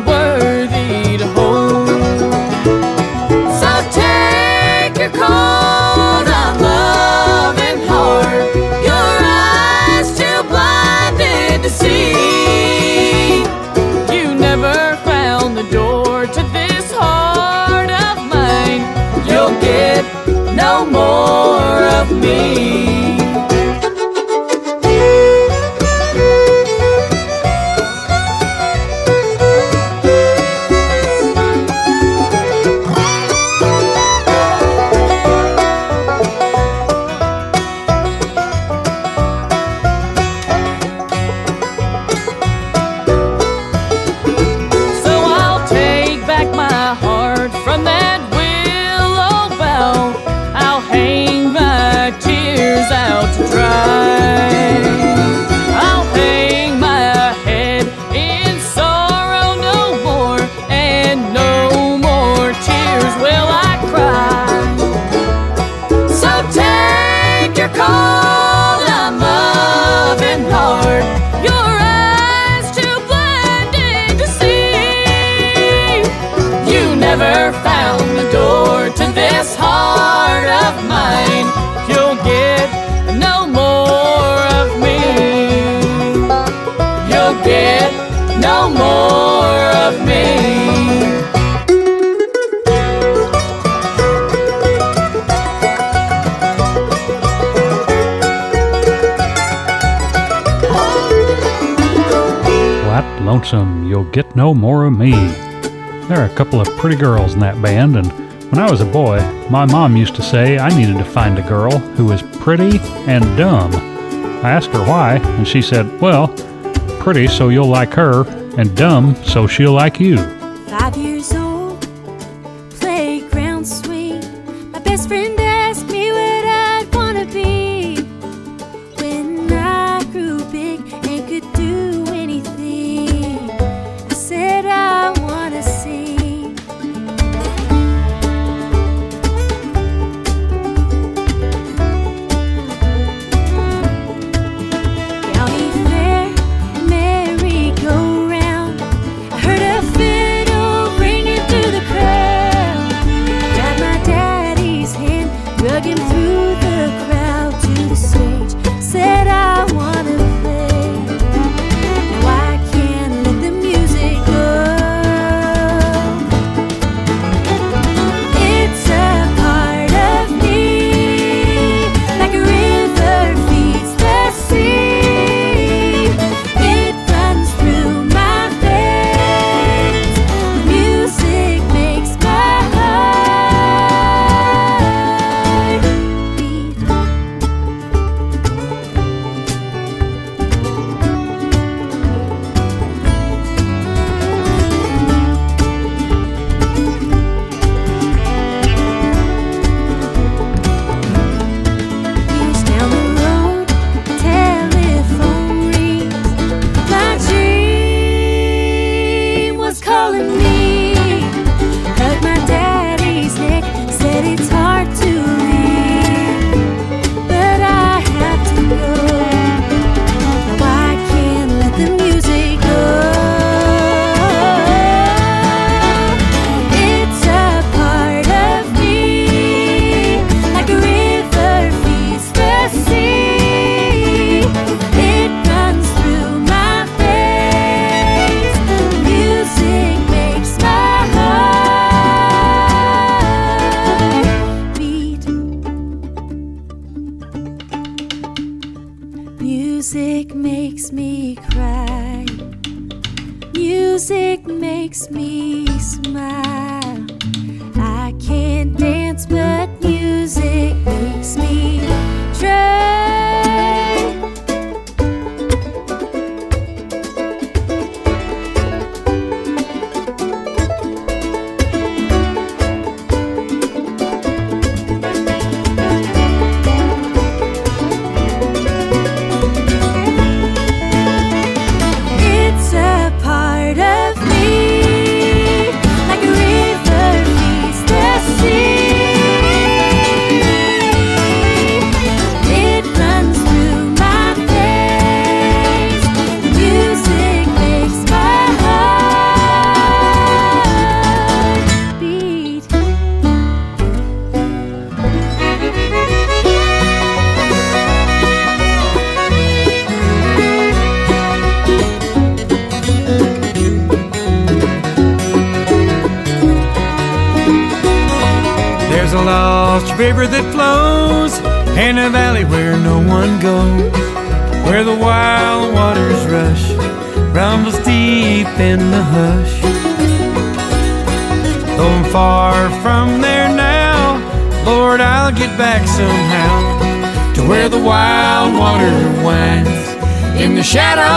worthy to hold. So take your cold, unloving heart, your eyes too blinded to see. You never found the door to this heart of mine. You'll get no more of me. Lonesome, you'll get no more of me. There are a couple of pretty girls in that band, and when I was a boy, my mom used to say I needed to find a girl who was pretty and dumb. I asked her why, and she said, Well, pretty so you'll like her, and dumb so she'll like you. River that flows in a valley where no one goes, where the wild waters rush, rumbles deep in the hush. Though I'm far from there now, Lord, I'll get back somehow to where the wild water winds in the shadow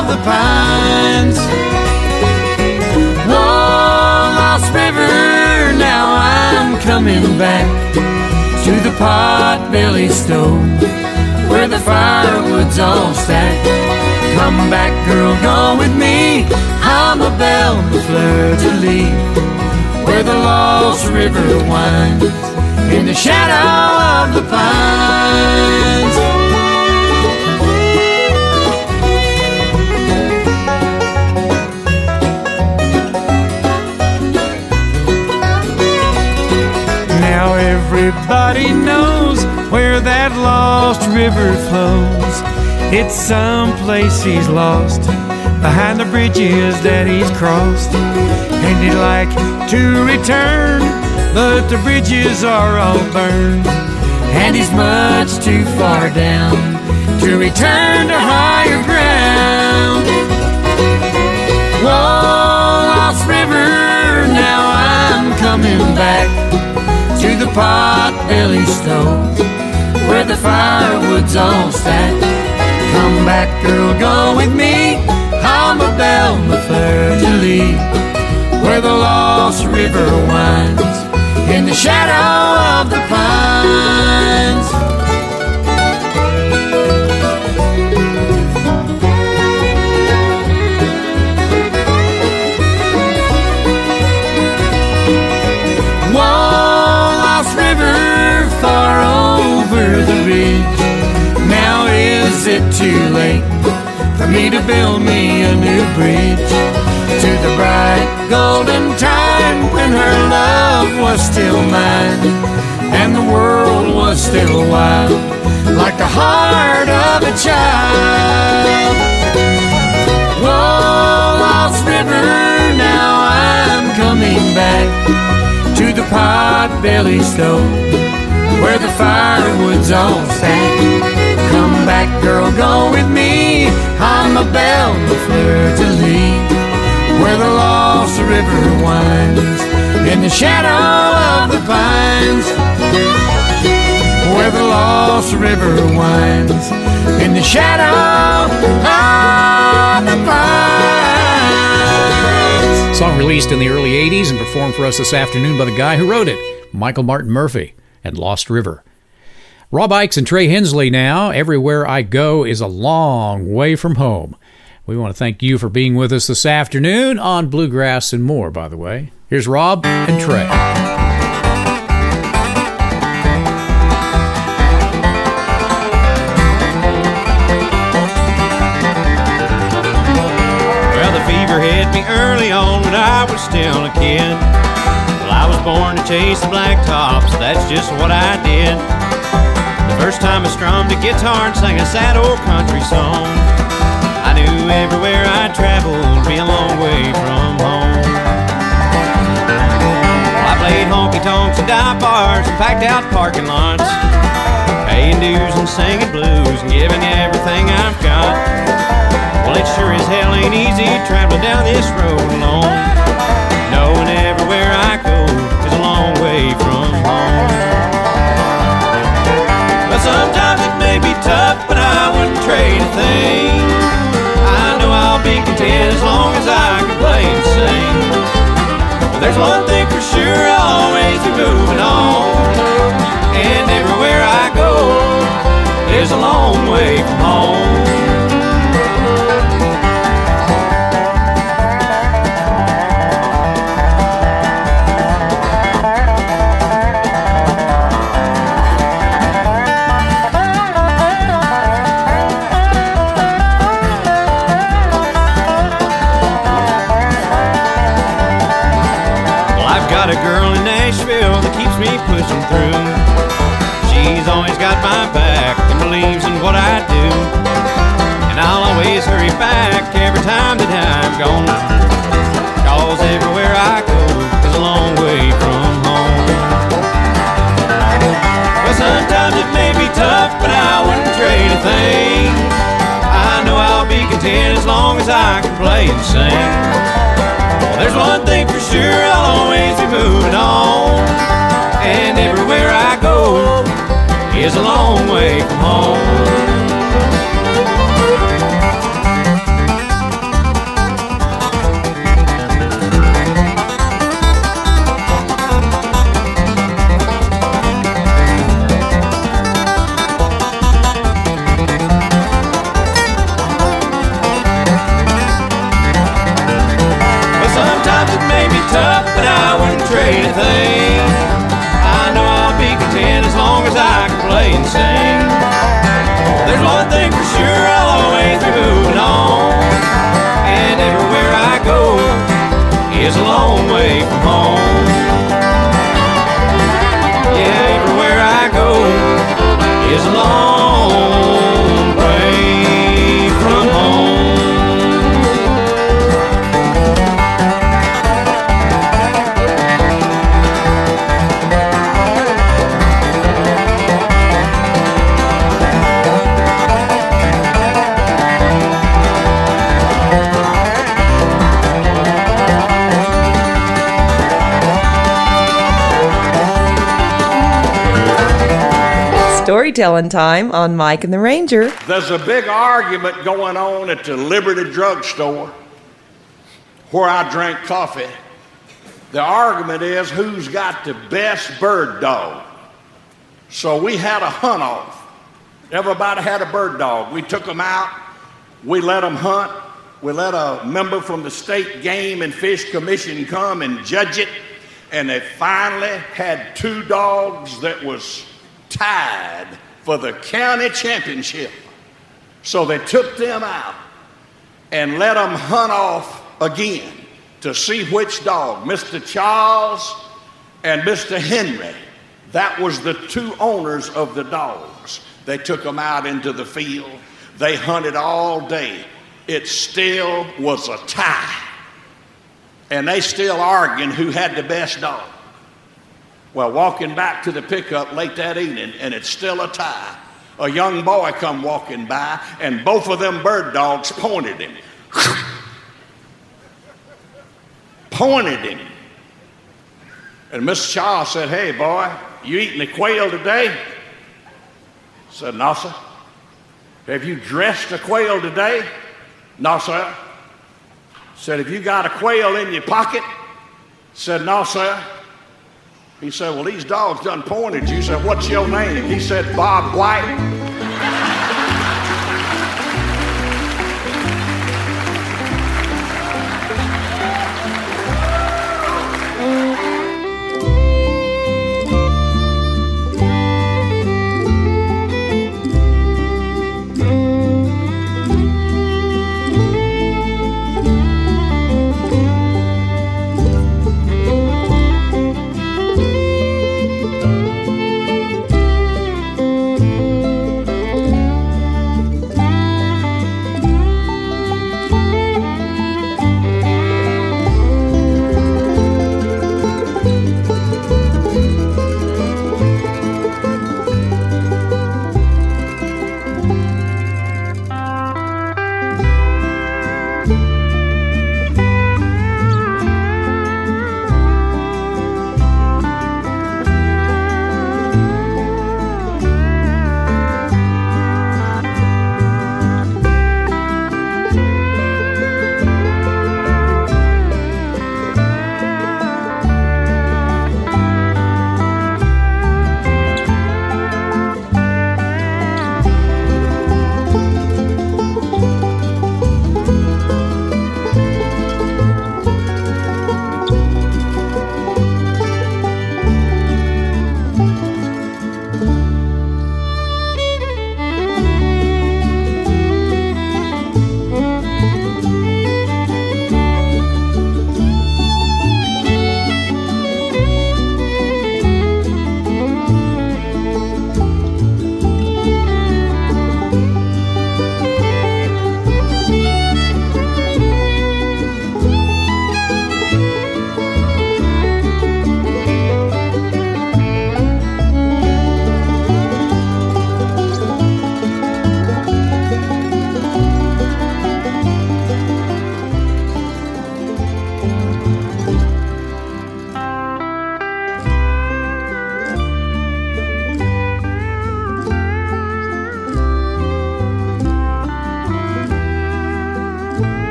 of the pines. Oh, Lost River, now I'm coming back pot-belly stove where the firewood's all stacked. Come back, girl, go with me. I'm a belle fleur de lis, where the Lost River winds in the shadow of the pines. Everybody knows where that lost river flows. It's someplace he's lost behind the bridges that he's crossed. And he'd like to return, but the bridges are all burned. And he's much too far down to return to higher ground. Whoa, Lost River, now I'm coming back pot-belly stove where the firewood's all stacked. Come back, girl, go with me. I'm a de where the Lost River winds in the shadow of the pines. For me to build me a new bridge to the bright golden time when her love was still mine and the world was still wild like the heart of a child? Whoa, Lost River, now I'm coming back to the pot-belly stove where the firewood's all stacked. Come back, girl, go with me. I'm a belle fleur de lis, where the Lost River winds in the shadow of the pines. Where the Lost River winds in the shadow of the pines. Song released in the early 80s and performed for us this afternoon by the guy who wrote it, Michael Martin Murphey, and Lost River. Rob Ickes and Trey Hensley now. Everywhere I go is a long way from home. We want to thank you for being with us this afternoon on Bluegrass and more, by the way. Here's Rob and Trey. Well, the fever hit me early on when I was still a kid. Well, I was born to chase the black tops, that's just what I did. First time I strummed a guitar and sang a sad old country song, I knew everywhere I traveled be a long way from home. I played honky tonks and dive bars and packed out parking lots, paying dues and singing blues and giving everything I've got. Well, it sure as hell ain't easy traveling down this road alone. Knowing I tough, but I wouldn't trade a thing. I know I'll be content as long as I can play and sing. But there's one thing time that I'm gone. Cause everywhere I go is a long way from home. Well, sometimes it may be tough, but I wouldn't trade a thing. I know I'll be content as long as I can play and sing. Well, there's one thing for sure, I'll always be moving on. And everywhere I go is a long way from home. Is a long way from home. Yeah, everywhere I go is a long Storytelling time on Mike and the Ranger. There's a big argument going on at the Liberty Drug Store where I drink coffee. The argument is who's got the best bird dog. So we had a hunt off. Everybody had a bird dog. We took them out. We let them hunt. We let a member from the state game and fish commission come and judge it. And they finally had two dogs that was tied for the county championship. So they took them out and let them hunt off again to see which dog, Mr. Charles and Mr. Henry. That was the two owners of the dogs. They took them out into the field. They hunted all day. It still was a tie. And they still arguing who had the best dog. Well, walking back to the pickup late that evening, and it's still a tie. A young boy come walking by, and both of them bird dogs pointed him. pointed him. And Mr. Shaw said, Hey, boy, you eating the quail today? said, No, sir. Have you dressed a quail today? No, sir. Said, Have you got a quail in your pocket? Said, No, sir. He said, Well, these dogs done pointed you. said, What's your name? He said, Bob White.